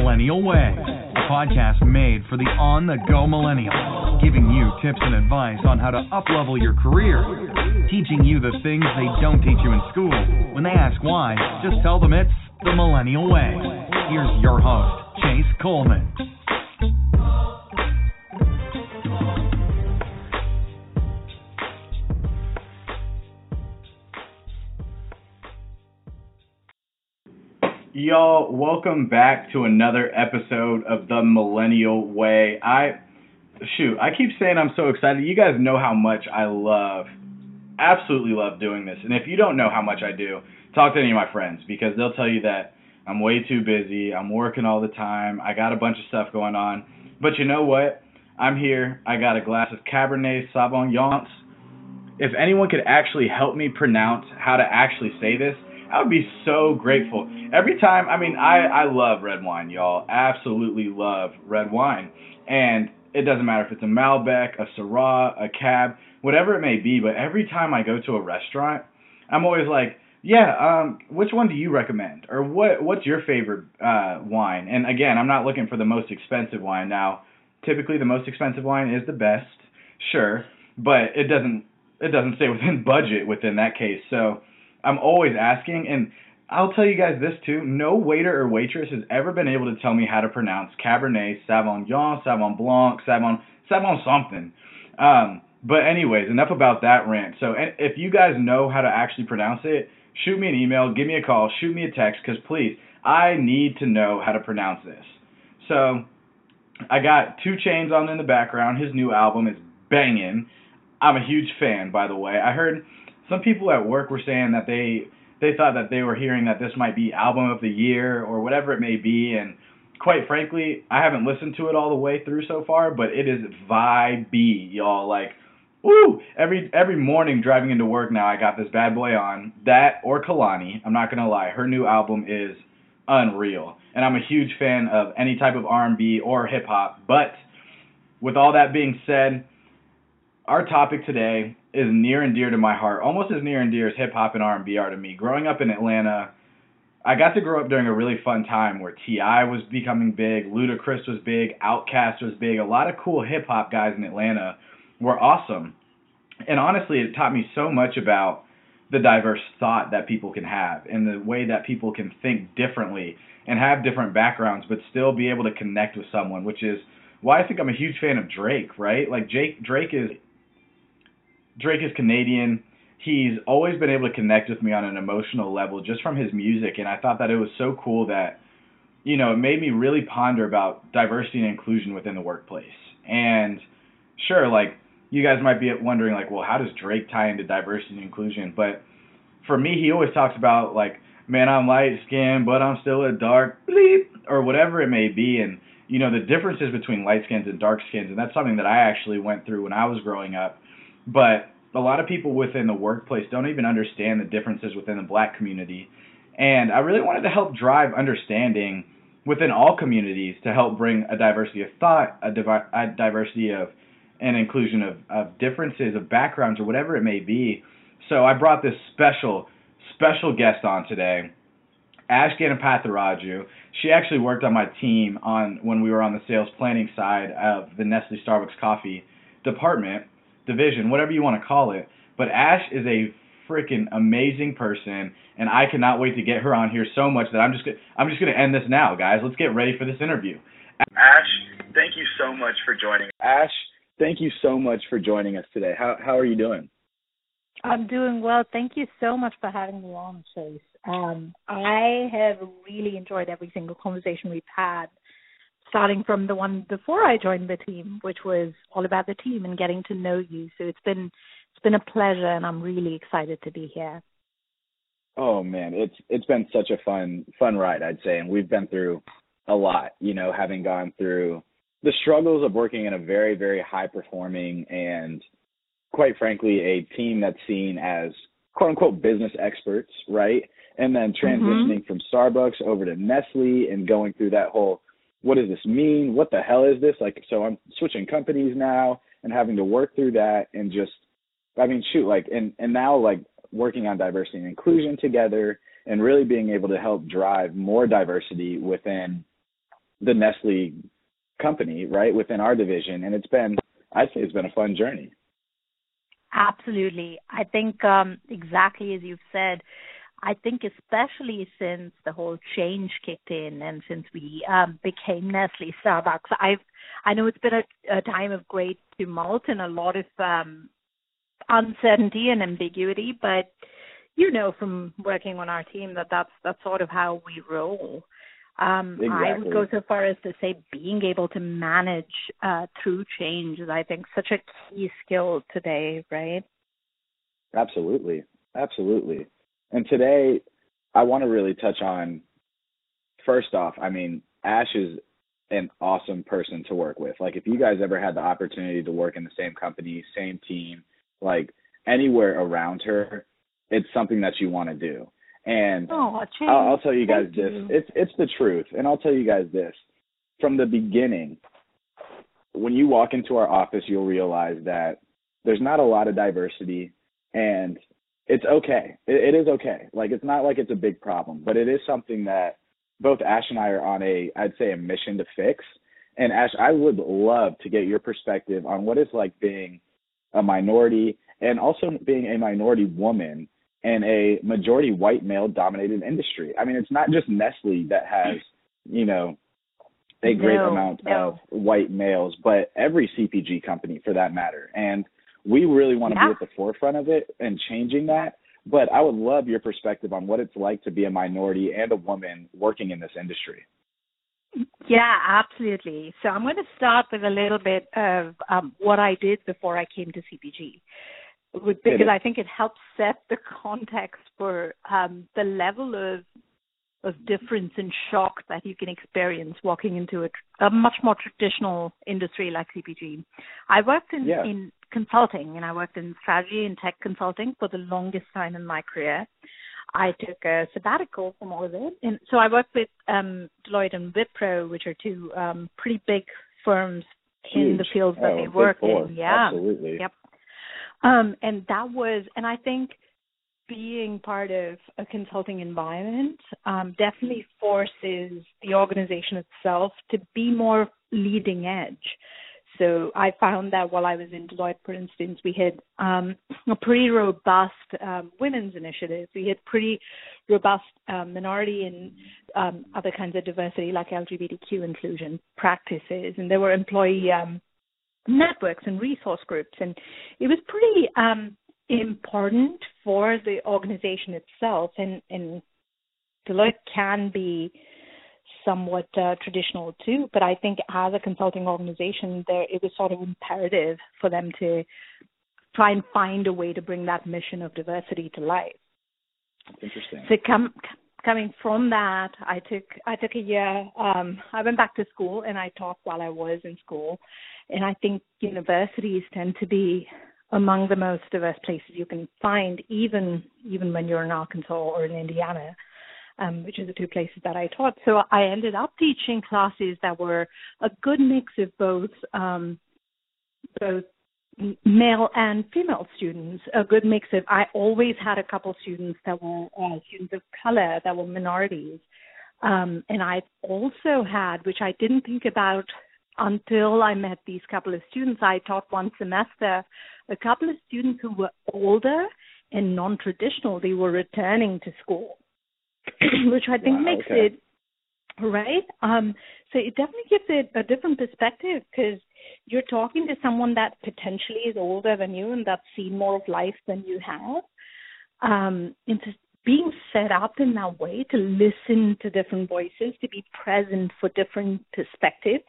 Millennial Way, a podcast made for the on the go millennial, giving you tips and advice on how to uplevel your career, teaching you the things they don't teach you in school. When they ask why, just tell them it's the Millennial Way. Here's your host, Chase Coleman. Y'all, welcome back to another episode of the Millennial Way. I shoot, I keep saying I'm so excited. You guys know how much I love, absolutely love doing this. And if you don't know how much I do, talk to any of my friends because they'll tell you that I'm way too busy. I'm working all the time. I got a bunch of stuff going on. But you know what? I'm here. I got a glass of Cabernet Sauvignon. If anyone could actually help me pronounce how to actually say this, I would be so grateful. Every time, I mean, I I love red wine, y'all. Absolutely love red wine, and it doesn't matter if it's a Malbec, a Syrah, a Cab, whatever it may be. But every time I go to a restaurant, I'm always like, yeah, um, which one do you recommend, or what what's your favorite uh, wine? And again, I'm not looking for the most expensive wine. Now, typically the most expensive wine is the best, sure, but it doesn't it doesn't stay within budget within that case. So I'm always asking, and I'll tell you guys this too: no waiter or waitress has ever been able to tell me how to pronounce Cabernet Sauvignon, Sauvignon Blanc, Sauvignon Sauvignon something. Um, but anyways, enough about that rant. So if you guys know how to actually pronounce it, shoot me an email, give me a call, shoot me a text, because please, I need to know how to pronounce this. So I got 2 Chainz on in the background. His new album is banging. I'm a huge fan, by the way. I heard some people at work were saying that they they thought that they were hearing that this might be album of the year or whatever it may be and quite frankly i haven't listened to it all the way through so far but it is vibey y'all. Like woo every every morning driving into work now i got this bad boy on that or Kehlani i'm not gonna lie her new album is unreal. And i'm a huge fan of any type of r&b or hip hop but with all that being said our topic today is near and dear to my heart, almost as near and dear as hip hop and R&B are to me. Growing up in Atlanta, I got to grow up during a really fun time where T.I. was becoming big, Ludacris was big, Outkast was big. A lot of cool hip hop guys in Atlanta were awesome. And honestly, it taught me so much about the diverse thought that people can have and the way that people can think differently and have different backgrounds but still be able to connect with someone, which is why I think I'm a huge fan of Drake, right? Like Jake Drake is Drake is Canadian. He's always been able to connect with me on an emotional level just from his music, and I thought that it was so cool that, you know, it made me really ponder about diversity and inclusion within the workplace. And sure, like you guys might be wondering, like, well, how does Drake tie into diversity and inclusion? But for me, he always talks about like, man, I'm light skinned, but I'm still a dark bleep, or whatever it may be, and you know the differences between light skins and dark skins, and that's something that I actually went through when I was growing up but a lot of people within the workplace don't even understand the differences within the black community. And I really wanted to help drive understanding within all communities to help bring a diversity of thought, a, a diversity of and inclusion of, of differences of backgrounds or whatever it may be. So I brought this special, special guest on today, Ash Ganapathiraju. She actually worked on my team on when we were on the sales planning side of the Nestle Starbucks coffee department division, whatever you want to call it. But Ash is a freaking amazing person, and I cannot wait to get her on here so much that I'm just I'm just gonna end this now, guys. Let's get ready for this interview. Ash, thank you so much for joining. Ash, thank you so much for joining us today. How how are you doing? I'm doing well. Thank you so much for having me on, Chase. Um, I have really enjoyed every single conversation we've had starting from the one before I joined the team, which was all about the team and getting to know you. So it's been it's been a pleasure, and I'm really excited to be here. Oh man, it's it's been such a fun fun ride, I'd say, and we've been through a lot. You know, having gone through the struggles of working in a very very high performing and quite frankly a team that's seen as quote unquote business experts, right? And then mm-hmm. transitioning mm-hmm. from Starbucks over to Nestle and going through that whole what does this mean? What the hell is this? Like, so I'm switching companies now and having to work through that and just, I mean, shoot, like, and, and now like working on diversity and inclusion together and really being able to help drive more diversity within the Nestle company, right, within our division. And it's been, I'd say it's been a fun journey. Absolutely. I think um, exactly as you've said, I think especially since the whole change kicked in and since we um, became Nestle Starbucks, I've I know it's been a, a time of great tumult and a lot of um, uncertainty and ambiguity, but you know from working on our team that that's that's sort of how we roll. Um, exactly. I would go so far as to say being able to manage uh, through change is, I think, such a key skill today, right? Absolutely, absolutely. And today, I want to really touch on. First off, I mean, Ash is an awesome person to work with. Like, if you guys ever had the opportunity to work in the same company, same team, like anywhere around her, it's something that you want to do. And oh, I'll, I'll, tell you guys Thank this: you. it's it's the truth. And I'll tell you guys this: from the beginning, when you walk into our office, you'll realize that there's not a lot of diversity, and it's okay. It, it is okay. Like it's not like it's a big problem, but it is something that both Ash and I are on a, I'd say, a mission to fix. And Ash, I would love to get your perspective on what it's like being a minority and also being a minority woman in a majority white male dominated industry. I mean, it's not just Nestle that has, you know, a great No, amount no. of white males, but every CPG company for that matter. And we really want to Yeah. be at the forefront of it and changing that. But I would love your perspective on what it's like to be a minority and a woman working in this industry. Yeah, absolutely. So I'm going to start with a little bit of um, what I did before I came to CPG, because. I think it helps set the context for um, the level of of difference and shock that you can experience walking into a, a much more traditional industry like CPG. I worked in, Yeah. in consulting and I worked in strategy and tech consulting for the longest time in my career. I took a sabbatical from all of it. And so I worked with um, Deloitte and Wipro, which are two um, pretty big firms in the fields that Oh, they work in. Yeah. Absolutely. Yep. Um, and that was, and I think being part of a consulting environment um, definitely forces the organization itself to be more leading edge. So I found that while I was in Deloitte, for instance, we had um, a pretty robust um, women's initiative. We had pretty robust um, minority and um, other kinds of diversity, like LGBTQ inclusion practices, and there were employee um, networks and resource groups, and it was pretty um, important for the organization itself. And, and Deloitte can be somewhat uh, traditional too, but I think as a consulting organization, there it was sort of imperative for them to try and find a way to bring that mission of diversity to life. Interesting. So come, coming from that, I took I took a year. Um, I went back to school and I taught while I was in school, and I think universities tend to be among the most diverse places you can find, even even when you're in Arkansas or in Indiana, um, which are the two places that I taught. So I ended up teaching classes that were a good mix of both um, both male and female students, a good mix of. I always had a couple students that were uh, students of color, that were minorities, um, and I also had, which I didn't think about until I met these couple of students. I taught one semester a couple of students who were older and non-traditional. They were returning to school, which I think Wow, makes okay. it right. Um, so it definitely gives it a different perspective because you're talking to someone that potentially is older than you and that's seen more of life than you have. Um, and just being set up in that way to listen to different voices, to be present for different perspectives.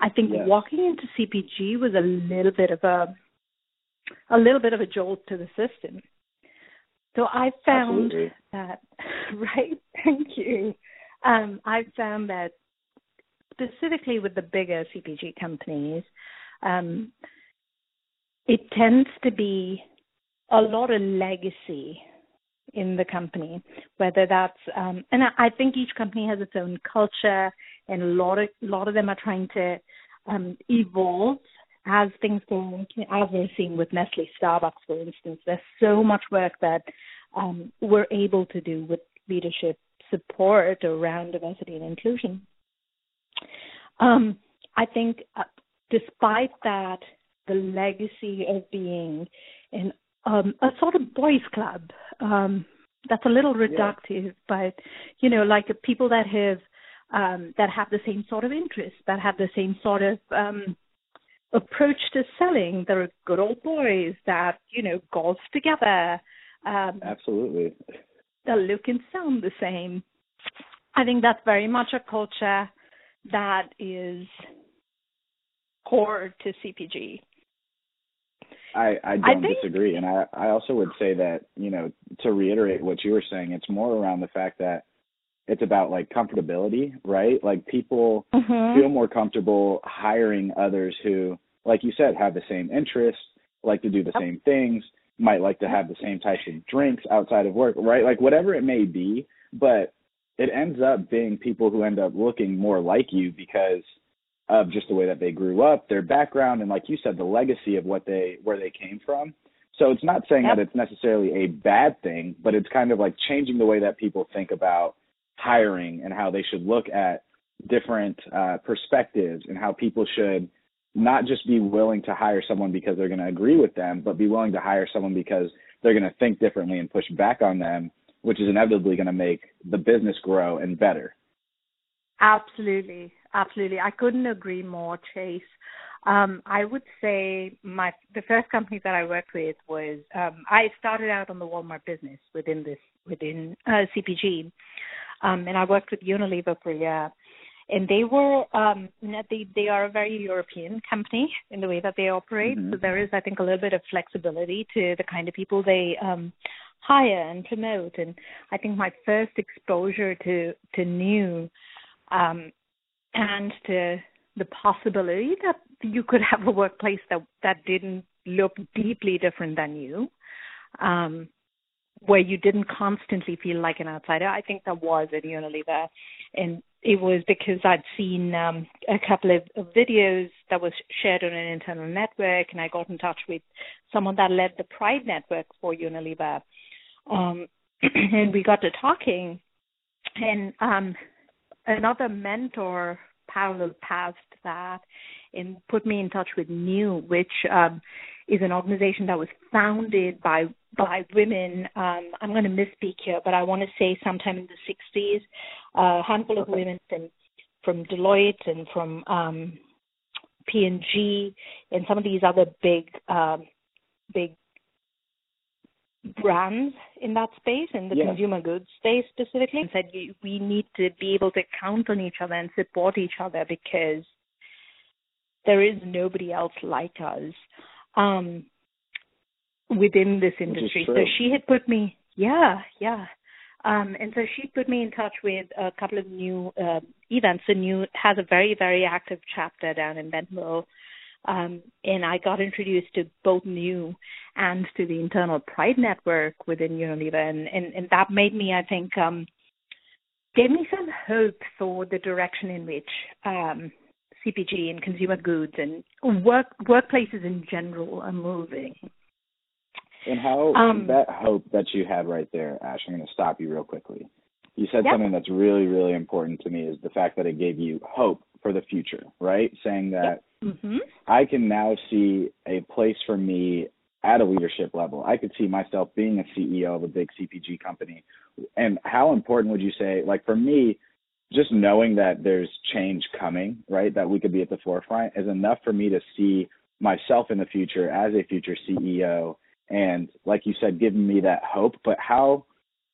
I think walking into CPG was a little bit of a a little bit of a jolt to the system. So I found Absolutely. that right, thank you. Um, I found that specifically with the bigger CPG companies, um, it tends to be a lot of legacy in the company, whether that's um, and I, I think each company has its own culture, and a lot of a lot of them are trying to um, evolve as things go. As we're seeing with Nestle, Starbucks, for instance, there's so much work that um, we're able to do with leadership support around diversity and inclusion. Um, I think, uh, despite that, the legacy of being in um, a sort of boys' club. Um, that's a little reductive, yeah. but you know, like people that have um, that have the same sort of interests, that have the same sort of um, approach to selling. They're good old boys that you know golf together. Um, Absolutely. They look and sound the same. I think that's very much a culture that is core to CPG. I, I don't I think, disagree, and I I also would say that you know to reiterate what you were saying, it's more around the fact that it's about like comfortability, right? Like people mm-hmm. feel more comfortable hiring others who, like you said, have the same interests, like to do the same things, might like to have the same types of drinks outside of work, right? Like whatever it may be, but it ends up being people who end up looking more like you because of just the way that they grew up, their background, and like you said, the legacy of what they where they came from. So it's not saying yep. that it's necessarily a bad thing, but it's kind of like changing the way that people think about hiring and how they should look at different uh, perspectives and how people should not just be willing to hire someone because they're going to agree with them, but be willing to hire someone because they're going to think differently and push back on them, which is inevitably going to make the business grow and better. Absolutely, absolutely. I couldn't agree more, Chase. Um, I would say my the first company that I worked with was um, I started out on the Walmart business within this within uh, CPG, um, and I worked with Unilever for a year. And they were um, they they are a very European company in the way that they operate. Mm-hmm. So there is, I think, a little bit of flexibility to the kind of people they um, hire and promote. And I think my first exposure to to new um, and to the possibility that you could have a workplace that that didn't look deeply different than you, um, where you didn't constantly feel like an outsider. I think that was at Unilever, and it was because I'd seen um, a couple of, of videos that was shared on an internal network, and I got in touch with someone that led the Pride network for Unilever, um, and we got to talking, and um, another mentor parallel paths that and put me in touch with New, which um, is an organization that was founded by by women. Um, I'm going to misspeak here, but I want to say sometime in the 60s, a handful of women from from Deloitte and from um, P&G and some of these other big um, big brands in that space, in the yeah. consumer goods space specifically, and said we need to be able to count on each other and support each other because there is nobody else like us um, within this industry. So she had put me, yeah, yeah. Um, and so she put me in touch with a couple of new uh, events. The new has a very, very active chapter down in Bentonville um, and I got introduced to both new and to the internal Pride network within Unilever, and, and, and that made me, I think, um, gave me some hope for the direction in which um, CPG and consumer goods and work workplaces in general are moving. And how um, that hope that you had right there, Ash, I'm going to stop you real quickly. You said something that's really, really important to me is the fact that it gave you hope for the future, right? Saying that mm-hmm. I can now see a place for me at a leadership level. I could see myself being a CEO of a big CPG company. And how important would you say, like for me, just knowing that there's change coming, right? That we could be at the forefront is enough for me to see myself in the future as a future CEO. And like you said, giving me that hope. But how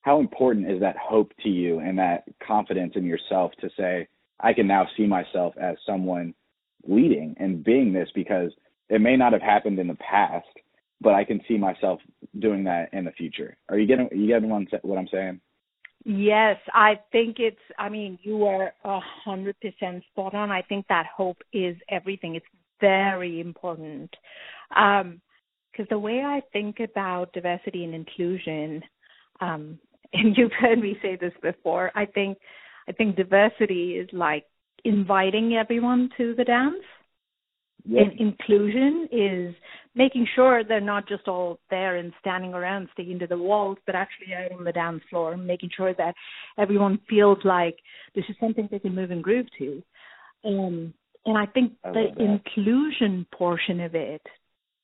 how important is that hope to you and that confidence in yourself to say, I can now see myself as someone leading and being this because it may not have happened in the past, but I can see myself doing that in the future. Are you getting you getting what I'm saying? Yes, I think it's. I mean, you are a hundred percent spot on. I think that hope is everything. It's very important because um, the way I think about diversity and inclusion, um, and you've heard me say this before. I think I think diversity is like inviting everyone to the dance. Yep. And inclusion is making sure they're not just all there and standing around sticking to the walls, but actually out on the dance floor, making sure that everyone feels like this is something they can move and groove to. Um, and I think I the that. inclusion portion of it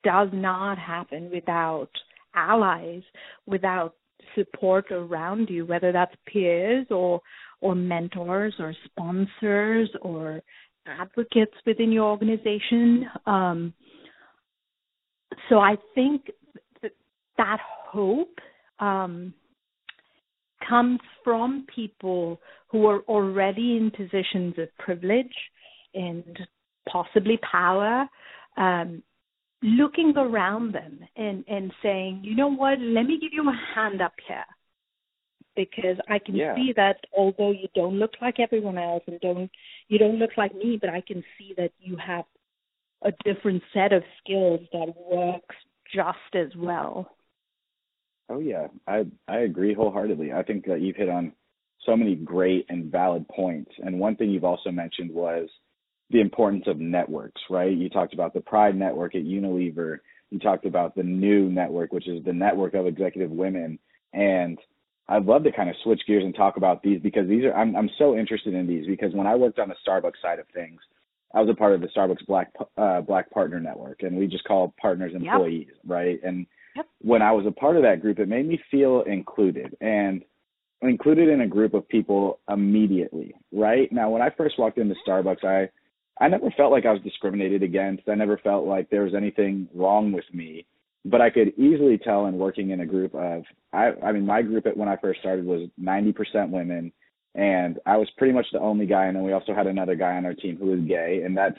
does not happen without allies, without support around you, whether that's peers or or mentors or sponsors or advocates within your organization. Um, so I think that, that hope um, comes from people who are already in positions of privilege and possibly power, um, looking around them and, and saying, you know what, let me give you a hand up here. Because I can Yeah. see that although you don't look like everyone else and don't you don't look like me, but I can see that you have a different set of skills that works just as well. Oh yeah, I I agree wholeheartedly. I think that you've hit on so many great and valid points. And one thing you've also mentioned was the importance of networks, right? You talked about the Pride Network at Unilever. You talked about the new network, which is the network of executive women. And I'd love to kind of switch gears and talk about these because these are I'm I'm so interested in these because when I worked on the Starbucks side of things, I was a part of the Starbucks Black uh, Black Partner Network, and we just call partners Yep. employees, right? And Yep. when I was a part of that group, it made me feel included and included in a group of people immediately, right? Now, when I first walked into Starbucks, I I never felt like I was discriminated against. I never felt like there was anything wrong with me, but I could easily tell in working in a group of I I mean my group at when I first started was 90% women and I was pretty much the only guy and then we also had another guy on our team who was gay and that's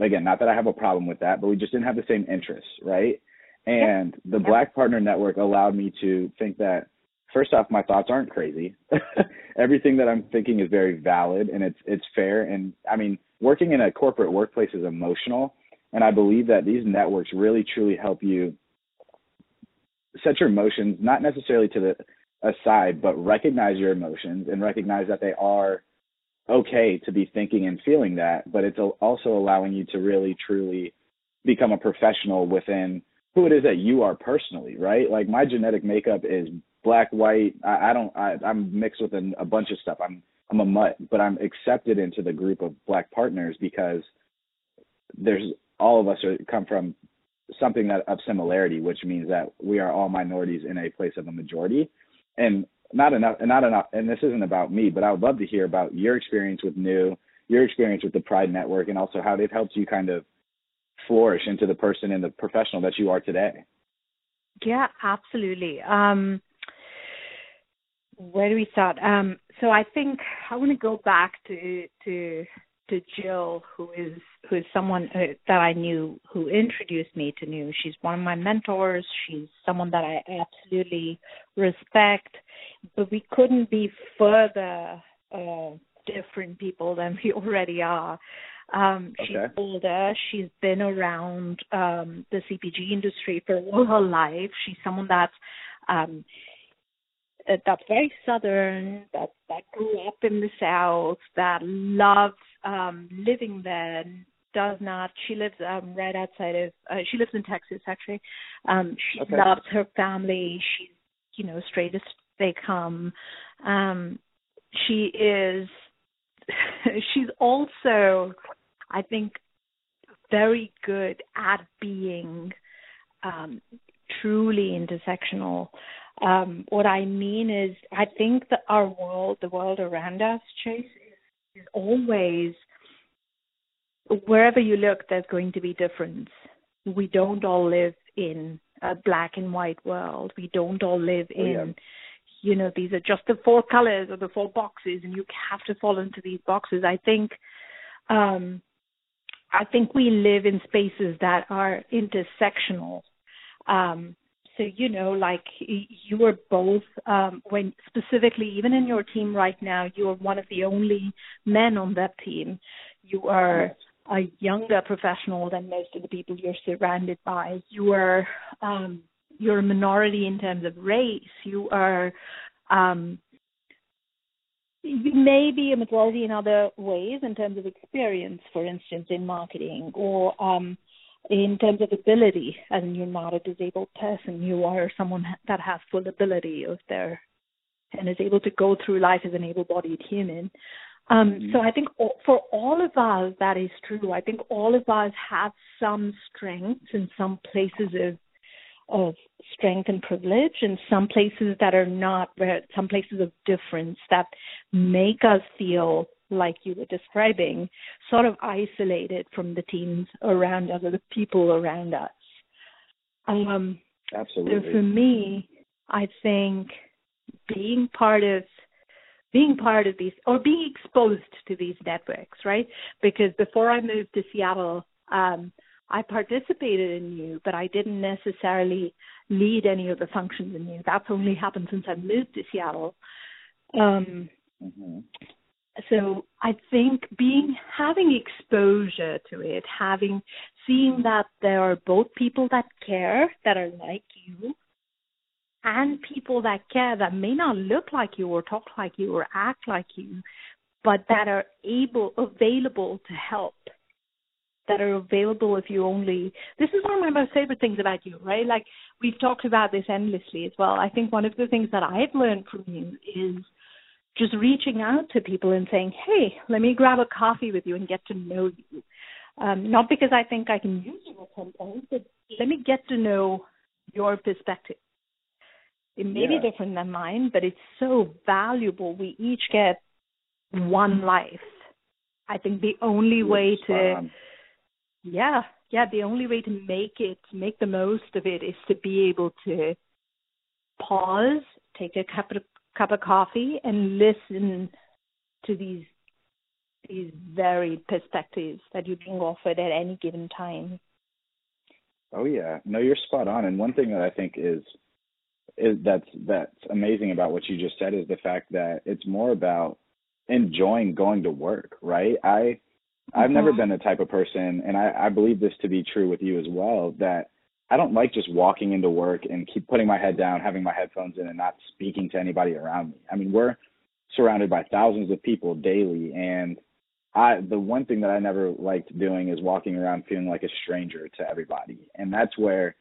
again not that I have a problem with that, but we just didn't have the same interests, right? And the Yep. Black Partner Network allowed me to think that first off, my thoughts aren't crazy. Everything that I'm thinking is very valid and it's it's fair. And I mean, working in a corporate workplace is emotional, and I believe that these networks really truly help you set your emotions not necessarily to the aside, but recognize your emotions and recognize that they are okay to be thinking and feeling that, but it's also allowing you to really truly become a professional within who it is that you are personally, right? Like my genetic makeup is black, white. I, I don't. I, I'm mixed with a, a bunch of stuff. I'm I'm a mutt, but I'm accepted into the group of black partners because there's all of us are come from something that of similarity, which means that we are all minorities in a place of a majority, and not enough, and not enough. And this isn't about me, but I would love to hear about your experience with New, your experience with the Pride Network, and also how they've helped you kind of flourish into the person and the professional that you are today. Yeah, absolutely. Um, where do we start? Um, so I think I want to go back to to to Jill, who is who is someone uh, that I knew who introduced me to New. She's one of my mentors. She's someone that I absolutely respect. But we couldn't be further uh, different people than we already are. Um, she's Okay. older. She's been around um, the CPG industry for all her life. She's someone that's um, uh, that's very southern, that that grew up in the South, that loves um, living there. Does not. She lives um, right outside of. Uh, she lives in Texas, actually. Um, she Okay. loves her family. She's, you know, straight as they come. Um, she is. she's also, I think, very good at being um, truly intersectional. Um, what I mean is, I think that our world, the world around us, Chase, is, is always wherever you look, there's going to be difference. We don't all live in a black and white world. We don't all live Oh, in, yeah. you know, these are just the four colors or the four boxes, and you have to fall into these boxes. I think, um, I think we live in spaces that are intersectional. Um, so you know, like you are both um, when specifically even in your team right now, you are one of the only men on that team. You are a younger professional than most of the people you're surrounded by. You are um, you're a minority in terms of race. You are um, you may be a majority in other ways in terms of experience, for instance, in marketing or um, in terms of ability. And you're not a disabled person. You are someone that has full ability of their and is able to go through life as an able-bodied human. Um, Mhm. So I think for all of us that is true. I think all of us have some strengths and some places of of strength and privilege, and some places that are not. Where some places of difference that make us feel like you were describing, sort of isolated from the teams around us or the people around us. Um, so Absolutely. for me, I think being part of being part of these or being exposed to these networks, right? Because before I moved to Seattle, um, I participated in you, but I didn't necessarily lead any of the functions in you. That's only happened since I moved to Seattle. Um, hmm so I think being having exposure to it, having seeing that there are both people that care that are like you and people that care that may not look like you or talk like you or act like you, but that are able available to help. That are available if you only this is one of my most favorite things about you, right? Like we've talked about this endlessly as well. I think one of the things that I've learned from you is just reaching out to people and saying, "Hey, let me grab a coffee with you and get to know you." Um, not because I think I can use you at some point, but let me get to know your perspective. It may Yeah. be different than mine, but it's so valuable. We each get one life. I think the only way to yeah, yeah, the only way to make it, make the most of it is to be able to pause, take a cup of cup of coffee and listen to these these varied perspectives that you're being offered at any given time. Oh yeah, no, you're spot on. And one thing that I think is is that's that's amazing about what you just said is the fact that it's more about enjoying going to work, right? I I've never Mhm. been the type of person, and I, I believe this to be true with you as well, that I don't like just walking into work and keep putting my head down, having my headphones in, and not speaking to anybody around me. I mean, we're surrounded by thousands of people daily, and I the one thing that I never liked doing is walking around feeling like a stranger to everybody, and that's where,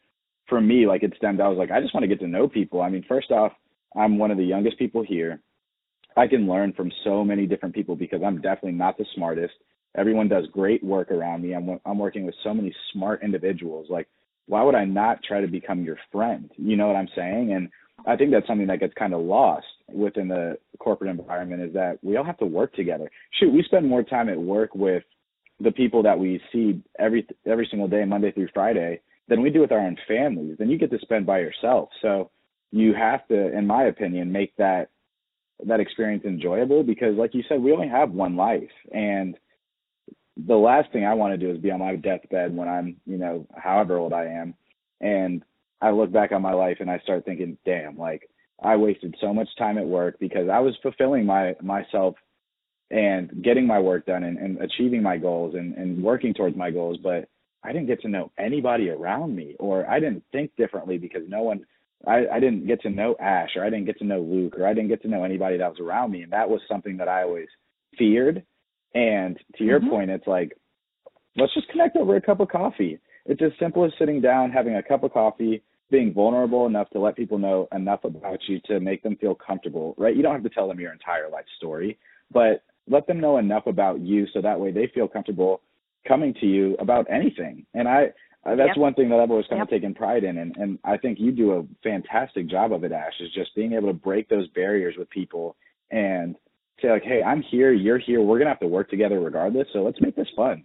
for me, like it stemmed. I was like, I just want to get to know people. I mean, first off, I'm one of the youngest people here. I can learn from so many different people because I'm definitely not the smartest. Everyone does great work around me. I'm I'm working with so many smart individuals. Like, why would I not try to become your friend? You know what I'm saying? And I think that's something that gets kind of lost within the corporate environment is that we all have to work together. Shoot, we spend more time at work with the people that we see every every single day, Monday through Friday, than we do with our own families. Then you get to spend by yourself. So you have to, in my opinion, make that that experience enjoyable because, like you said, we only have one life, and the last thing I want to do is be on my deathbed when I'm, you know, however old I am, and I look back on my life and I start thinking, damn, like I wasted so much time at work because I was fulfilling my myself and getting my work done and, and achieving my goals and, and working towards my goals, but I didn't get to know anybody around me or I didn't think differently because no one I, I didn't get to know Ash or I didn't get to know Luke or I didn't get to know anybody that was around me and that was something that I always feared. And to your Mhm. point, it's like let's just connect over a cup of coffee. It's as simple as sitting down, having a cup of coffee, being vulnerable enough to let people know enough about you to make them feel comfortable, right? You don't have to tell them your entire life story, but let them know enough about you so that way they feel comfortable coming to you about anything. And I, uh, that's Yep. one thing that I've always kind Yep. of taken pride in, and, and I think you do a fantastic job of it, Ash. Is just being able to break those barriers with people and say like, "Hey, I'm here, you're here. We're gonna have to work together regardless. So let's make this fun."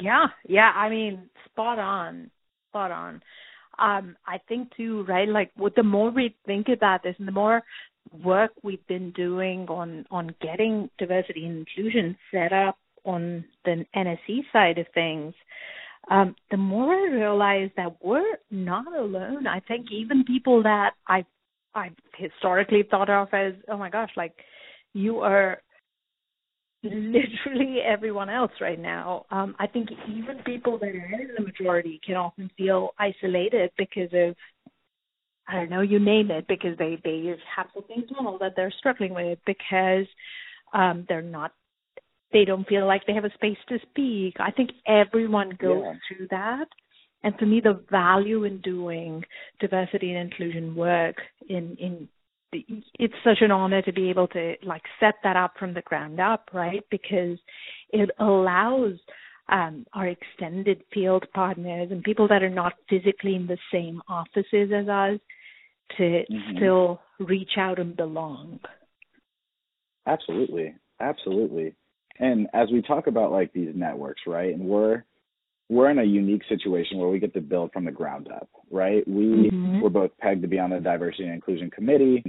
Yeah, yeah. I mean, spot on, spot on. Um, I think too, right? Like, with the more we think about this, and the more work we've been doing on on getting diversity and inclusion set up on the NSC side of things, um, the more I realize that we're not alone. I think even people that I I historically thought of as, oh my gosh, like you are literally everyone else right now. Um, I think even people that are in the majority can often feel isolated because of I don't know, you name it, because they they have something internal that they're struggling with because um, they're not they don't feel like they have a space to speak. I think everyone goes Yeah. through that. And for me, the value in doing diversity and inclusion work in in it's such an honor to be able to like set that up from the ground up, right? Because it allows um, our extended field partners and people that are not physically in the same offices as us to mm-hmm. still reach out and belong. Absolutely, absolutely. And as we talk about like these networks, right? And we're we're in a unique situation where we get to build from the ground up, right? We mm-hmm. we're both pegged to be on the diversity and inclusion committee.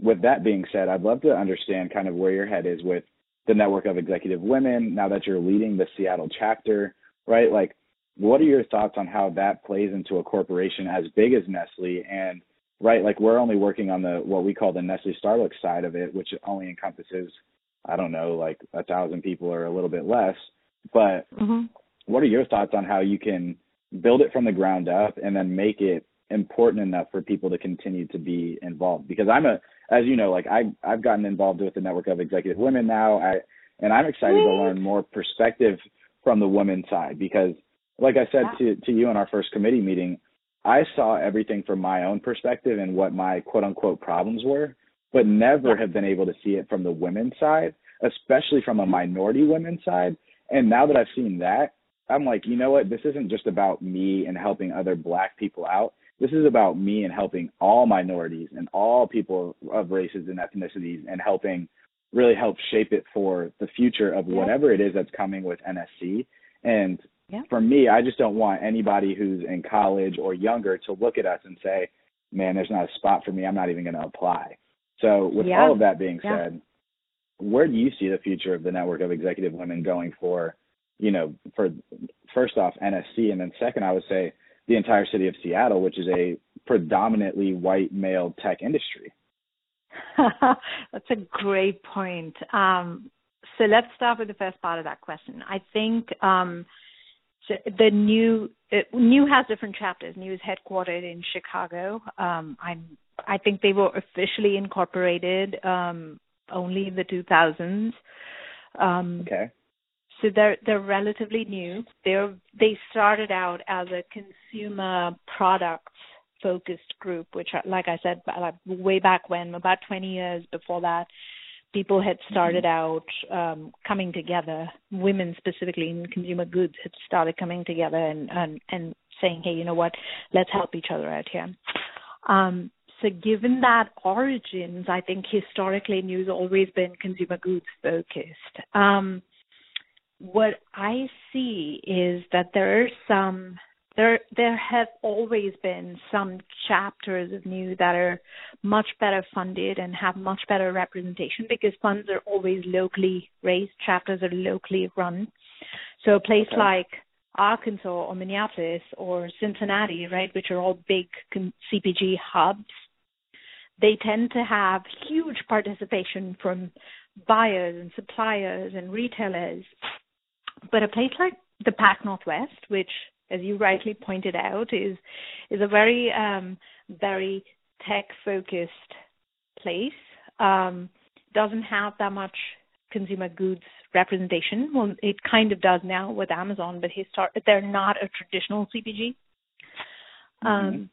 With that being said, I'd love to understand kind of where your head is with the network of executive women now that you're leading the Seattle chapter, right? Like what are your thoughts on how that plays into a corporation as big as Nestle and right like we're only working on the what we call the Nestle Starbucks side of it which only encompasses I don't know like a thousand people or a little bit less but mm-hmm what are your thoughts on how you can build it from the ground up and then make it important enough for people to continue to be involved? Because i'm a as you know like i i've gotten involved with the network of executive women now. I and i'm excited to learn more perspective from the women side because like i said to to you in our first committee meeting i saw everything from my own perspective and what my quote unquote problems were but never have been able to see it from the women's side especially from a minority women's side. And now that i've seen that I'm like, you know what? This isn't just about me and helping other black people out. This is about me and helping all minorities and all people of races and ethnicities and helping really help shape it for the future of whatever it is that's coming with NSC. And yeah. for me, I just don't want anybody who's in college or younger to look at us and say, man, there's not a spot for me. I'm not even going to apply. So, with yeah. all of that being yeah. said, where do you see the future of the network of executive women going for you know, for first off NSC, and then second, I would say the entire city of Seattle, which is a predominantly white male tech industry. That's a great point. Um, so let's start with the first part of that question. I think um, so the new uh, new has different chapters. New is headquartered in Chicago. Um, I'm I think they were officially incorporated um, only in the 2000s. Um, okay. So they're they're relatively new. They're they started out as a consumer products focused group, which, like I said, like way back when, about 20 years before that, people had started mm-hmm. out um, coming together. Women specifically in consumer goods had started coming together and and and saying, hey, you know what, let's help each other out here. Um, so given that origins, I think historically news always been consumer goods focused. Um, what I see is that there are some there there have always been some chapters of new that are much better funded and have much better representation because funds are always locally raised, chapters are locally run. So a place okay. like Arkansas or Minneapolis or Cincinnati, right, which are all big CPG hubs, they tend to have huge participation from buyers and suppliers and retailers but a place like the Pac Northwest, which, as you rightly pointed out, is is a very um, very tech focused place, um, doesn't have that much consumer goods representation. Well, it kind of does now with Amazon, but histor- they're not a traditional CPG. Mm-hmm. Um,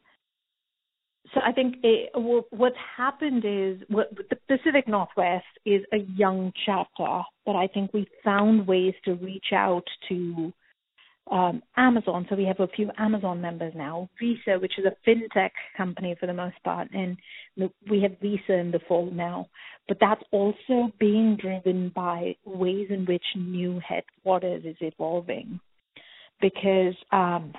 so I think it, what's happened is what, the Pacific Northwest is a young chapter, but I think we found ways to reach out to um, Amazon. So we have a few Amazon members now. Visa, which is a fintech company for the most part, and we have Visa in the fold now. But that's also being driven by ways in which new headquarters is evolving, because um,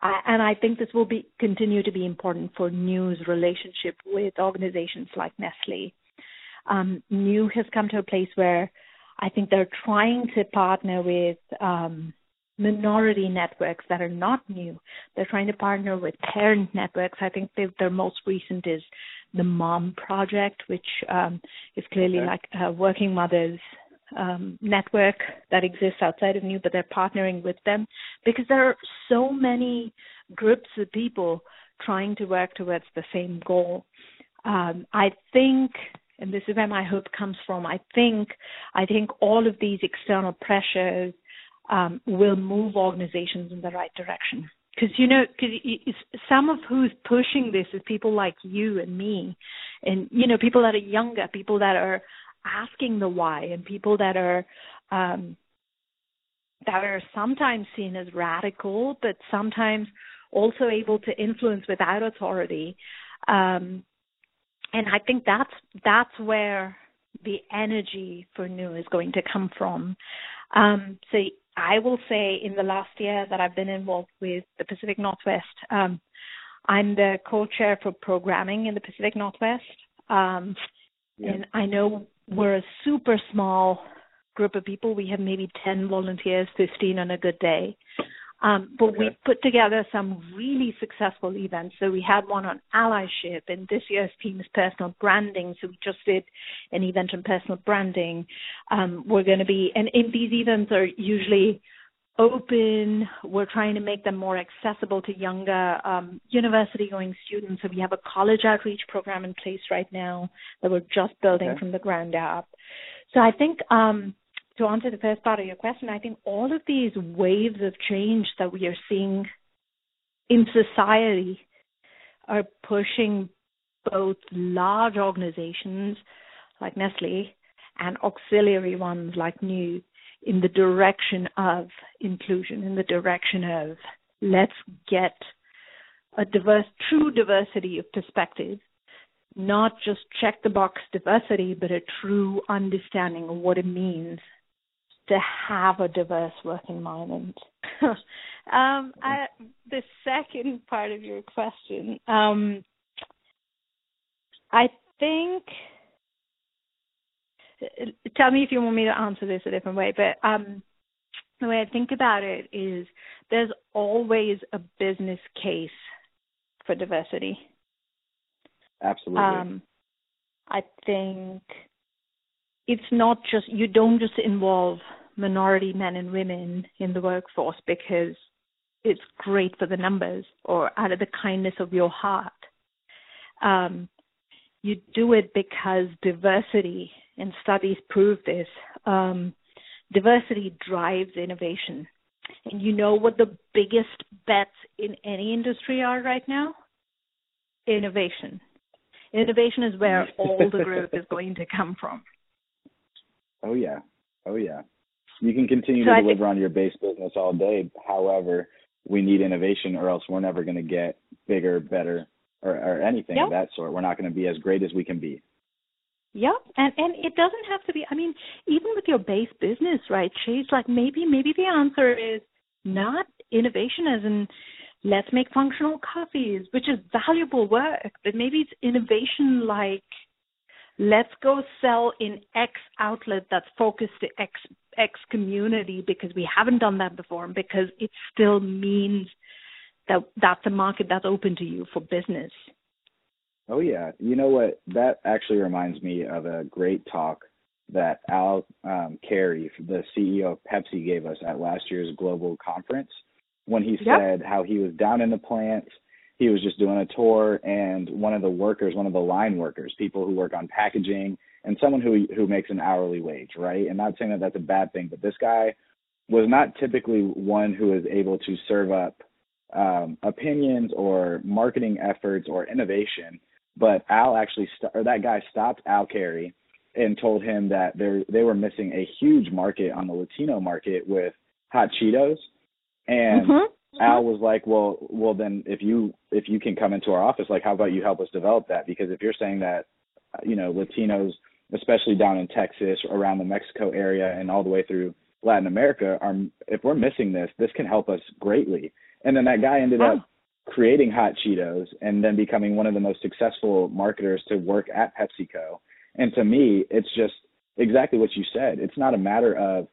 I, and I think this will be continue to be important for New's relationship with organizations like Nestle. Um, New has come to a place where I think they're trying to partner with um, minority networks that are not new. They're trying to partner with parent networks. I think their most recent is the Mom Project, which um, is clearly okay. like uh, working mothers um, network that exists outside of New, but they're partnering with them because there are so many groups of people trying to work towards the same goal. Um, I think, and this is where my hope comes from. I think, I think all of these external pressures um, will move organizations in the right direction. because you know, because some of who's pushing this is people like you and me, and you know, people that are younger, people that are asking the why, and people that are um, that are sometimes seen as radical, but sometimes also able to influence without authority. Um, and I think that's that's where the energy for new is going to come from. Um, so I will say in the last year that I've been involved with the Pacific Northwest, um, I'm the co-chair for programming in the Pacific Northwest. Um, yeah. And I know we're a super small group of people. We have maybe 10 volunteers, 15 on a good day. Um, but okay. we put together some really successful events. So we had one on allyship, and this year's theme is personal branding. So we just did an event on personal branding. Um, we're going to be, and, and these events are usually open. We're trying to make them more accessible to younger um, university going students. So we have a college outreach program in place right now that we're just building okay. from the ground up. So I think um, to answer the first part of your question, I think all of these waves of change that we are seeing in society are pushing both large organizations like Nestle and auxiliary ones like New in the direction of inclusion, in the direction of let's get a diverse, true diversity of perspective, not just check the box diversity, but a true understanding of what it means to have a diverse work environment. um, I, the second part of your question, um, I think. Tell me if you want me to answer this a different way, but um, the way I think about it is there's always a business case for diversity. Absolutely. Um, I think it's not just you don't just involve minority men and women in the workforce because it's great for the numbers or out of the kindness of your heart. Um, you do it because diversity, and studies prove this, um, diversity drives innovation. And you know what the biggest bets in any industry are right now? Innovation. Innovation is where all the growth is going to come from. Oh yeah. Oh yeah you can continue so to I deliver think, on your base business all day. However, we need innovation, or else we're never going to get bigger, better, or, or anything yep. of that sort. We're not going to be as great as we can be. Yep, and and it doesn't have to be. I mean, even with your base business, right? Chase, like maybe maybe the answer is not innovation as in let's make functional coffees, which is valuable work, but maybe it's innovation like let's go sell in X outlet that's focused to X X community because we haven't done that before and because it still means that that's a market that's open to you for business. Oh yeah, you know what? That actually reminds me of a great talk that Al um, Carey, the CEO of Pepsi, gave us at last year's global conference when he yep. said how he was down in the plants he was just doing a tour and one of the workers, one of the line workers, people who work on packaging and someone who who makes an hourly wage, right? And not saying that that's a bad thing, but this guy was not typically one who is able to serve up um, opinions or marketing efforts or innovation. But Al actually, st- or that guy stopped Al Carey and told him that they they were missing a huge market on the Latino market with hot Cheetos, and mm-hmm. Al was like, "Well, well then if you if you can come into our office, like how about you help us develop that? Because if you're saying that, you know, Latinos, especially down in Texas, around the Mexico area, and all the way through Latin America, are if we're missing this, this can help us greatly." And then that guy ended up creating Hot Cheetos and then becoming one of the most successful marketers to work at PepsiCo. And to me, it's just exactly what you said. It's not a matter of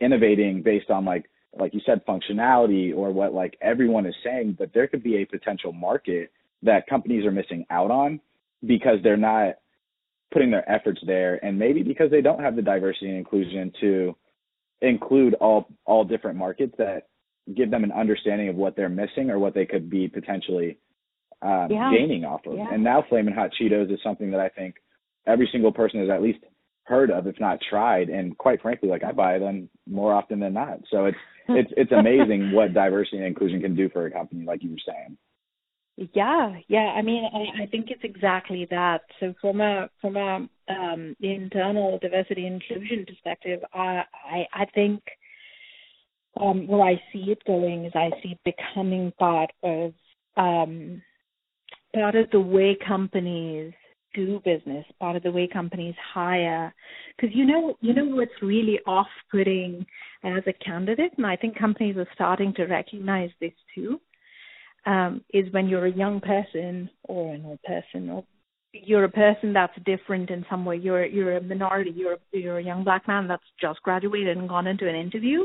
innovating based on like like you said, functionality or what like everyone is saying, but there could be a potential market that companies are missing out on because they're not putting their efforts there and maybe because they don't have the diversity and inclusion to include all all different markets that give them an understanding of what they're missing or what they could be potentially um, yeah. gaining off of. Yeah. And now Flamin' Hot Cheetos is something that I think every single person has at least heard of, if not tried. And quite frankly, like I buy them more often than not. So it's it's it's amazing what diversity and inclusion can do for a company, like you were saying. Yeah, yeah. I mean, I, I think it's exactly that. So from a from a um, internal diversity inclusion perspective, I I, I think um, where I see it going is I see becoming part of um, part of the way companies do business, part of the way companies hire. Because you know, you know what's really off-putting as a candidate, and I think companies are starting to recognize this too, um, is when you're a young person or an old person or you're a person that's different in some way. You're you're a minority. You're you're a young black man that's just graduated and gone into an interview.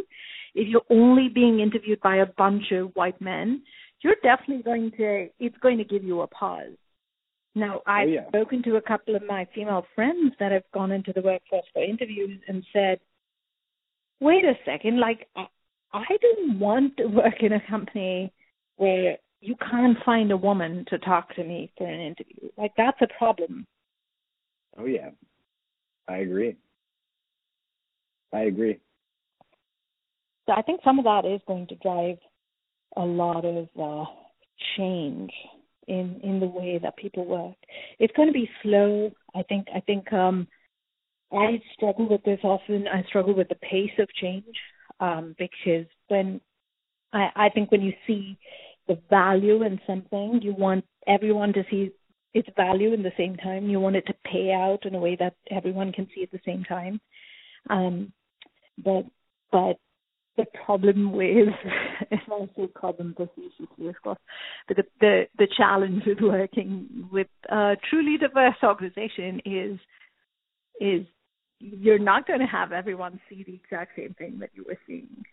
If you're only being interviewed by a bunch of white men, you're definitely going to it's going to give you a pause now, oh, I've oh, yeah. spoken to a couple of my female friends that have gone into the workforce for interviews and said, wait a second, like, I, I don't want to work in a company where you can't find a woman to talk to me for an interview. Like, that's a problem. Oh, yeah. I agree. I agree. So I think some of that is going to drive a lot of uh, change in in the way that people work. It's going to be slow. I think I think um I struggle with this often. I struggle with the pace of change um because when I I think when you see the value in something, you want everyone to see its value in the same time. You want it to pay out in a way that everyone can see at the same time. Um but but the problem with, if I say problem facetiously, of course, but the, the, the challenge with working with a truly diverse organization is, is you're not going to have everyone see the exact same thing that you were seeing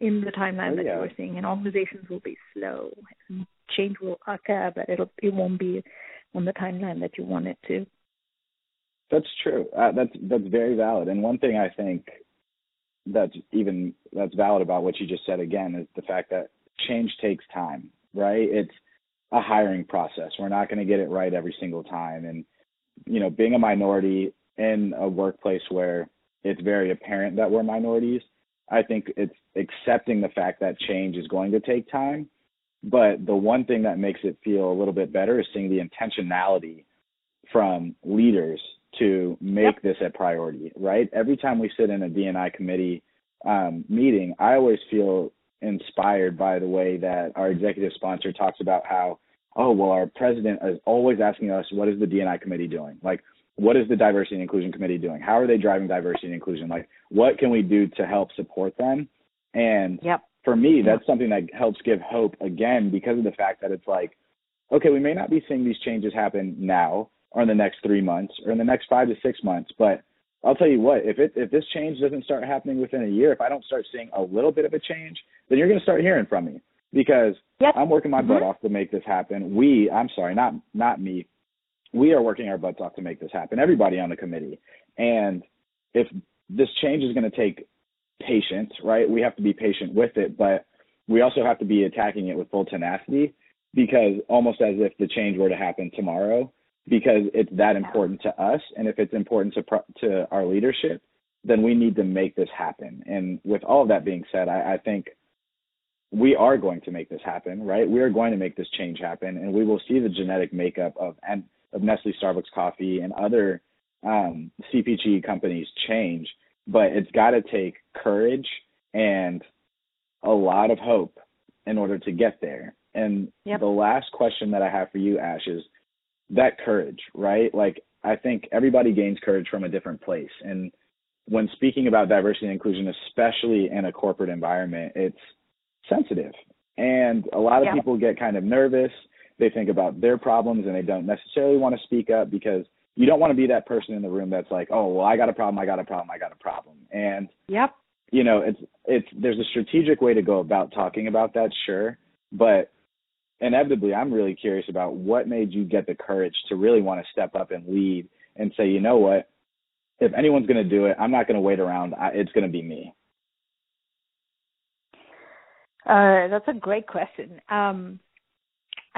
in the timeline oh, that yeah. you were seeing, and organizations will be slow. And change will occur, but it'll it won't be on the timeline that you want it to. That's true. Uh, that's that's very valid. And one thing I think that's even that's valid about what you just said again is the fact that change takes time, right? It's a hiring process. We're not going to get it right every single time and you know, being a minority in a workplace where it's very apparent that we're minorities, I think it's accepting the fact that change is going to take time. But the one thing that makes it feel a little bit better is seeing the intentionality from leaders to make yep. this a priority, right? Every time we sit in a DNI committee um, meeting, I always feel inspired by the way that our executive sponsor talks about how, oh, well, our president is always asking us, what is the DNI committee doing? Like, what is the diversity and inclusion committee doing? How are they driving diversity and inclusion? Like, what can we do to help support them? And yep. for me, that's something that helps give hope again because of the fact that it's like, okay, we may not be seeing these changes happen now, or in the next three months or in the next five to six months. But I'll tell you what, if it if this change doesn't start happening within a year, if I don't start seeing a little bit of a change, then you're going to start hearing from me because yep. I'm working my mm-hmm. butt off to make this happen. We, I'm sorry, not not me. We are working our butts off to make this happen. Everybody on the committee. And if this change is going to take patience, right? We have to be patient with it, but we also have to be attacking it with full tenacity because almost as if the change were to happen tomorrow, because it's that important to us. And if it's important to to our leadership, then we need to make this happen. And with all of that being said, I, I think we are going to make this happen, right? We are going to make this change happen, and we will see the genetic makeup of and of Nestle, Starbucks Coffee, and other um, CPG companies change. But it's got to take courage and a lot of hope in order to get there. And yep. the last question that I have for you, Ash, is that courage, right? Like I think everybody gains courage from a different place. And when speaking about diversity and inclusion, especially in a corporate environment, it's sensitive. And a lot of yeah. people get kind of nervous. They think about their problems and they don't necessarily want to speak up because you don't want to be that person in the room that's like, "Oh, well, I got a problem, I got a problem, I got a problem." And Yep. You know, it's it's there's a strategic way to go about talking about that, sure, but inevitably, I'm really curious about what made you get the courage to really want to step up and lead and say, you know what, if anyone's going to do it, I'm not going to wait around. I, it's going to be me. Uh, that's a great question. Um,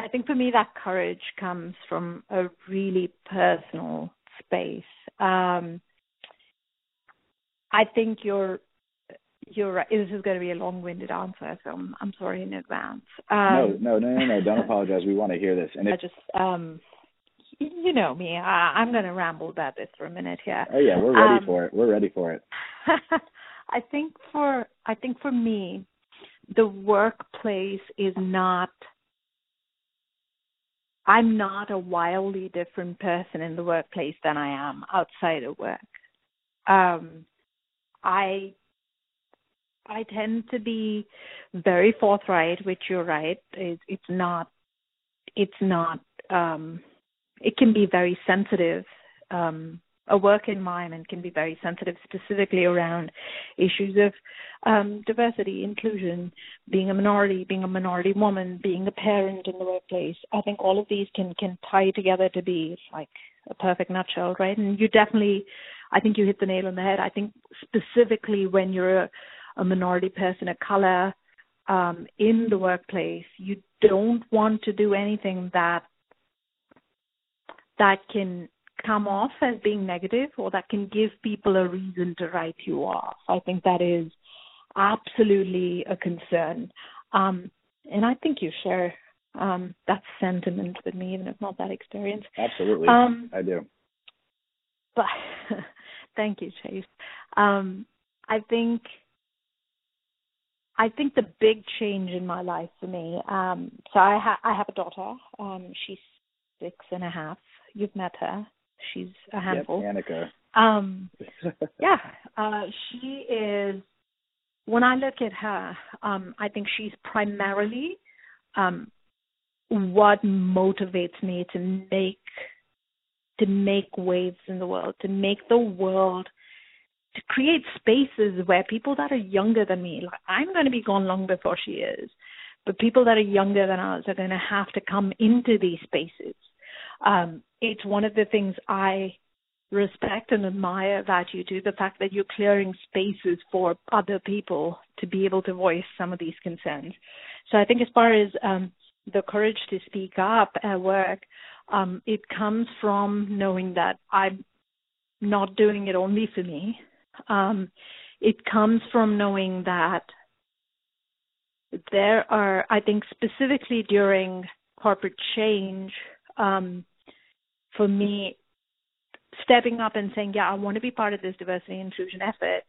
I think for me, that courage comes from a really personal space. Um, I think you're you're right. This is going to be a long-winded answer, so I'm, I'm sorry in advance. Um, no, no, no, no, no. Don't apologize. We want to hear this. And I just, um, you know me. I, I'm going to ramble about this for a minute here. Oh yeah, we're ready um, for it. We're ready for it. I think for I think for me, the workplace is not I'm not a wildly different person in the workplace than I am outside of work. Um, I I tend to be very forthright, which you're right. It, it's not. It's not. Um, it can be very sensitive um, a work environment can be very sensitive, specifically around issues of um, diversity, inclusion, being a minority, being a minority woman, being a parent in the workplace. I think all of these can can tie together to be like a perfect nutshell, right? And you definitely, I think you hit the nail on the head. I think specifically when you're a, a minority person of color um, in the workplace, you don't want to do anything that that can come off as being negative or that can give people a reason to write you off. I think that is absolutely a concern. Um, and I think you share um, that sentiment with me, even if not that experience. Absolutely. Um, I do. But thank you, Chase. Um, I think I think the big change in my life for me. Um, so I, ha- I have a daughter. Um, she's six and a half. You've met her. She's a handful. Yep, Annika. Um, yeah, uh, she is. When I look at her, um, I think she's primarily um, what motivates me to make to make waves in the world, to make the world, to create spaces where people that are younger than me, like I'm going to be gone long before she is, but people that are younger than us are going to have to come into these spaces um, it's one of the things I respect and admire about you do the fact that you're clearing spaces for other people to be able to voice some of these concerns. So I think as far as um, the courage to speak up at work, um, it comes from knowing that I'm not doing it only for me. Um, it comes from knowing that there are, I think, specifically during corporate change, um, for me, stepping up and saying, "Yeah, I want to be part of this diversity and inclusion effort,"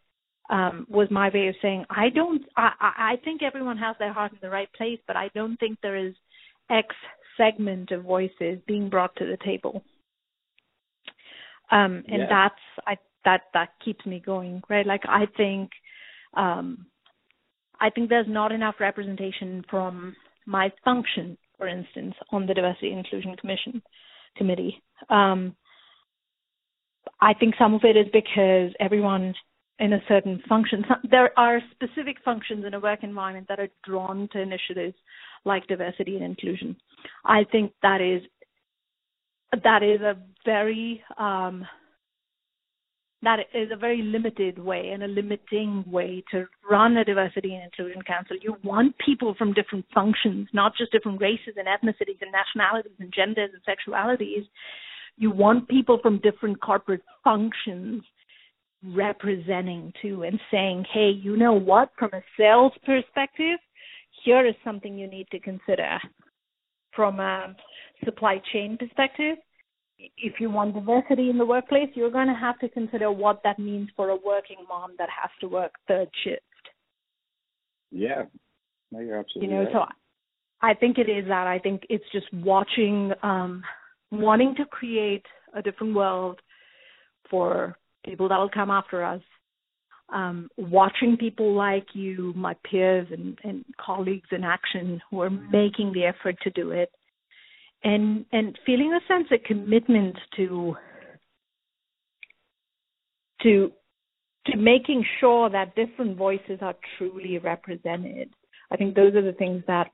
um, was my way of saying, "I don't. I, I think everyone has their heart in the right place, but I don't think there is X segment of voices being brought to the table." Um, and yeah. that's I that that keeps me going, right? Like I think, um, I think there's not enough representation from my function, for instance, on the Diversity and Inclusion Commission committee. Um, I think some of it is because everyone in a certain function, there are specific functions in a work environment that are drawn to initiatives like diversity and inclusion. I think that is that is a very um, that is a very limited way and a limiting way to run a diversity and inclusion council. You want people from different functions, not just different races and ethnicities and nationalities and genders and sexualities. You want people from different corporate functions representing too and saying, hey, you know what, from a sales perspective, here is something you need to consider. From a supply chain perspective, if you want diversity in the workplace, you're going to have to consider what that means for a working mom that has to work third shift. Yeah, no, you're absolutely you know. Right. So I think it is that. I think it's just watching, um, wanting to create a different world for people that will come after us. Um, watching people like you, my peers and, and colleagues in action who are making the effort to do it, and and feeling a sense of commitment to to to making sure that different voices are truly represented. I think those are the things that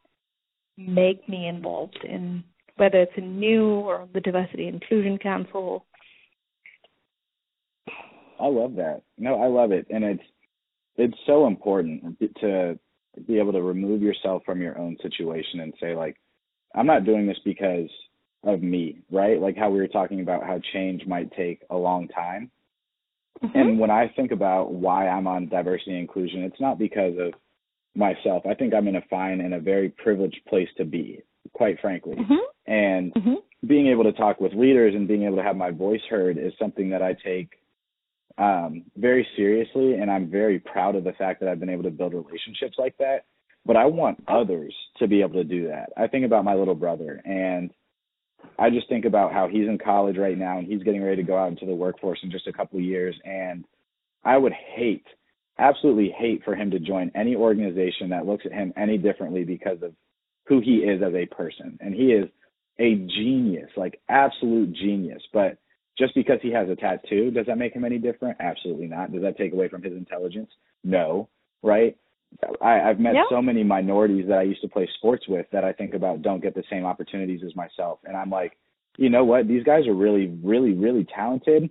make me involved in whether it's in new or the Diversity Inclusion Council. I love that. No, I love it, and it's it's so important to be able to remove yourself from your own situation and say like, I'm not doing this because of me, right? Like how we were talking about how change might take a long time. Mm-hmm. And when I think about why I'm on diversity and inclusion, it's not because of myself. I think I'm in a fine and a very privileged place to be, quite frankly. Mm-hmm. And Mm-hmm. being able to talk with leaders and being able to have my voice heard is something that I take um, very seriously. And I'm very proud of the fact that I've been able to build relationships like that. But I want others to be able to do that. I think about my little brother and I just think about how he's in college right now and he's getting ready to go out into the workforce in just a couple of years. And I would hate, absolutely hate for him to join any organization that looks at him any differently because of who he is as a person. And he is a genius, like absolute genius. But just because he has a tattoo, does that make him any different? Absolutely not. Does that take away from his intelligence? No, right? I, I've met Yeah. so many minorities that I used to play sports with that I think about don't get the same opportunities as myself. And I'm like, you know what? These guys are really, really, really talented.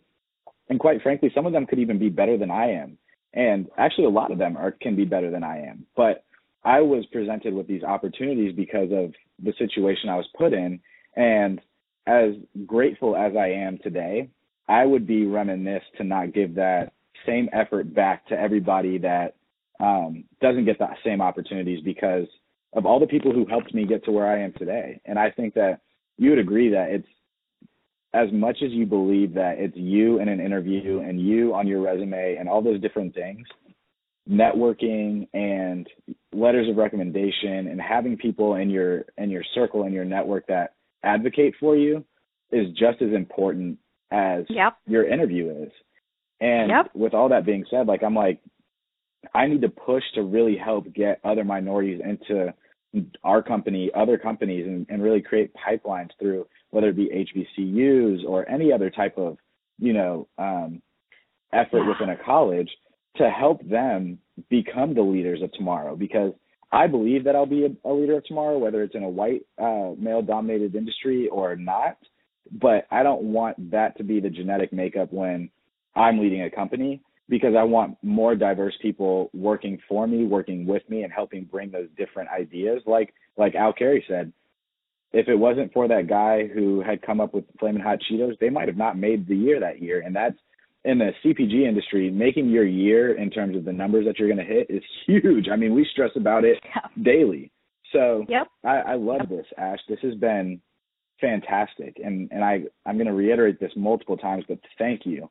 And quite frankly, some of them could even be better than I am. And actually, a lot of them are can be better than I am. But I was presented with these opportunities because of the situation I was put in. And as grateful as I am today, I would be reminisced to not give that same effort back to everybody that um, doesn't get the same opportunities because of all the people who helped me get to where I am today. And I think that you would agree that it's as much as you believe that it's you in an interview and you on your resume and all those different things, networking and letters of recommendation and having people in your in your circle and your network that advocate for you is just as important as Yep. your interview is. And Yep. with all that being said, like I'm like, I need to push to really help get other minorities into our company, other companies, and, and really create pipelines through whether it be HBCUs or any other type of, you know, um, effort Yeah. within a college to help them become the leaders of tomorrow. Because I believe that I'll be a, a leader of tomorrow, whether it's in a white uh, male-dominated industry or not. But I don't want that to be the genetic makeup when I'm leading a company because I want more diverse people working for me, working with me, and helping bring those different ideas. Like like Al Carey said, if it wasn't for that guy who had come up with flaming hot Cheetos, they might have not made the year that year. And that's in the CPG industry, making your year in terms of the numbers that you're going to hit is huge. I mean, we stress about it Yeah. daily. So Yep. I, I love this, Ash. This has been fantastic, and and I I'm going to reiterate this multiple times, but thank you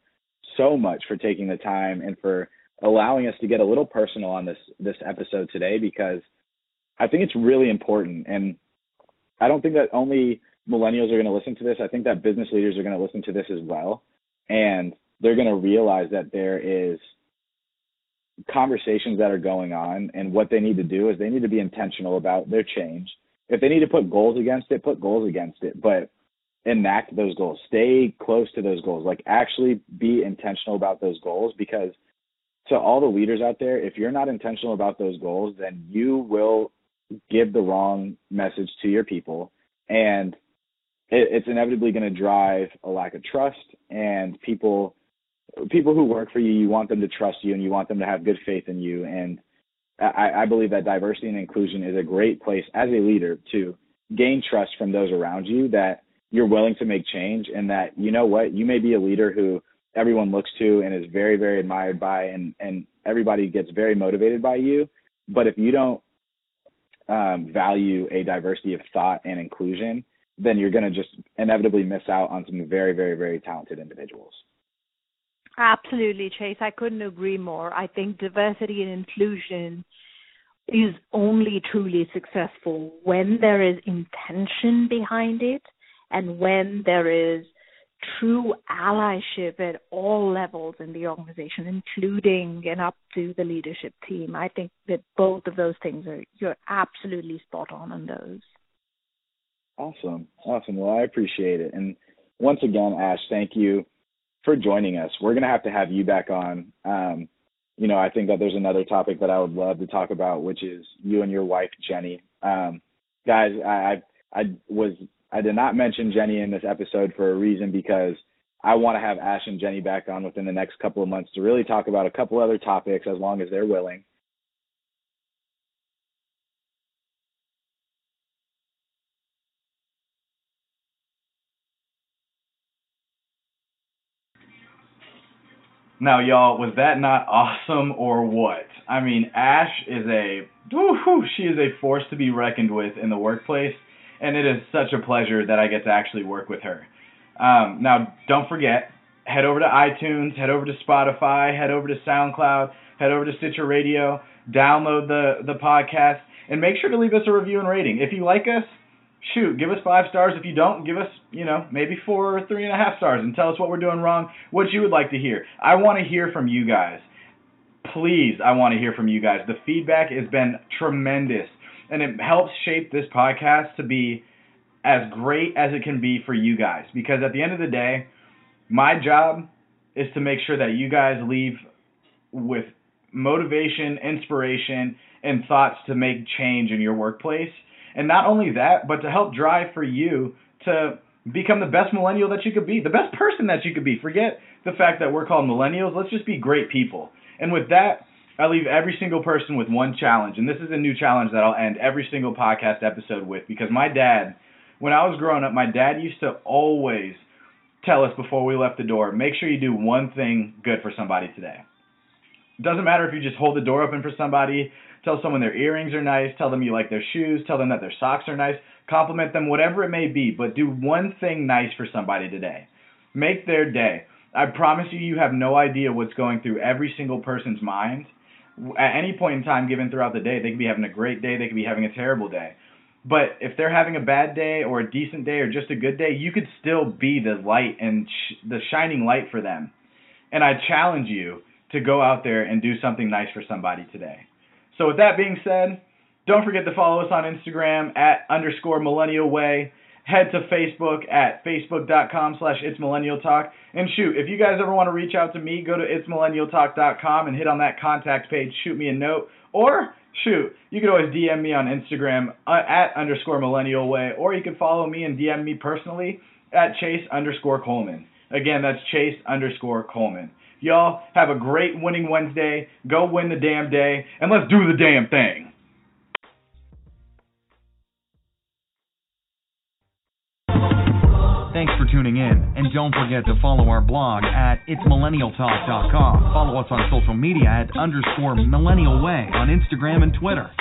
so much for taking the time and for allowing us to get a little personal on this this episode today because I think it's really important, and I don't think that only millennials are going to listen to this. I think that business leaders are going to listen to this as well, and they're going to realize that there is conversations that are going on and what they need to do is they need to be intentional about their change. If they need to put goals against it, put goals against it, but enact those goals. Stay close to those goals. Like actually be intentional about those goals because to all the leaders out there, if you're not intentional about those goals, then you will give the wrong message to your people and it, it's inevitably going to drive a lack of trust and people people who work for you you want them to trust you and you want them to have good faith in you and I, I believe that diversity and inclusion is a great place as a leader to gain trust from those around you that you're willing to make change and that you know what you may be a leader who everyone looks to and is very very admired by and and everybody gets very motivated by you but if you don't um, value a diversity of thought and inclusion then you're going to just inevitably miss out on some very very very talented individuals Absolutely, Chase. I couldn't agree more. I think diversity and inclusion is only truly successful when there is intention behind it and when there is true allyship at all levels in the organization, including and up to the leadership team. I think that both of those things are you're absolutely spot on on those. Awesome. Awesome. Well, I appreciate it. And once again, Ash, thank you for joining us. We're going to have to have you back on. Um, you know, I think that there's another topic that I would love to talk about, which is you and your wife, Jenny. Um, guys, I, I, I was, I did not mention Jenny in this episode for a reason because I want to have Ash and Jenny back on within the next couple of months to really talk about a couple other topics as long as they're willing. Now, y'all, was that not awesome or what? I mean, Ash is a woo she is a force to be reckoned with in the workplace, and it is such a pleasure that I get to actually work with her. Um, now, don't forget, head over to iTunes, head over to Spotify, head over to SoundCloud, head over to Stitcher Radio, download the the podcast, and make sure to leave us a review and rating. If you like us, shoot, give us five stars. If you don't, give us, you know, maybe four or three and a half stars and tell us what we're doing wrong, what you would like to hear. I want to hear from you guys. Please, I want to hear from you guys. The feedback has been tremendous, and it helps shape this podcast to be as great as it can be for you guys. Because at the end of the day, my job is to make sure that you guys leave with motivation, inspiration, and thoughts to make change in your workplace and not only that, but to help drive for you to become the best millennial that you could be, the best person that you could be. Forget the fact that we're called millennials. Let's just be great people. And with that, I leave every single person with one challenge. And this is a new challenge that I'll end every single podcast episode with because my dad, when I was growing up, my dad used to always tell us before we left the door make sure you do one thing good for somebody today. It doesn't matter if you just hold the door open for somebody, Tell someone their earrings are nice. Tell them you like their shoes. Tell them that their socks are nice. Compliment them, whatever it may be. But do one thing nice for somebody today. Make their day. I promise you, you have no idea what's going through every single person's mind. At any point in time given throughout the day, they could be having a great day. They could be having a terrible day. But if they're having a bad day or a decent day or just a good day, you could still be the light and sh- the shining light for them. And I challenge you to go out there and do something nice for somebody today. So with that being said, don't forget to follow us on Instagram at underscore millennial way. Head to Facebook at facebook.com slash it's millennial talk. And shoot, if you guys ever want to reach out to me, go to itsmillennialtalk.com and hit on that contact page, shoot me a note. Or shoot, you can always DM me on Instagram uh, at underscore millennial way, or you can follow me and DM me personally at chase underscore Coleman. Again, that's chase underscore Coleman. Y'all have a great winning Wednesday. Go win the damn day, and let's do the damn thing. Thanks for tuning in, and don't forget to follow our blog at itsmillennialtalk.com. Follow us on social media at underscore millennial way on Instagram and Twitter.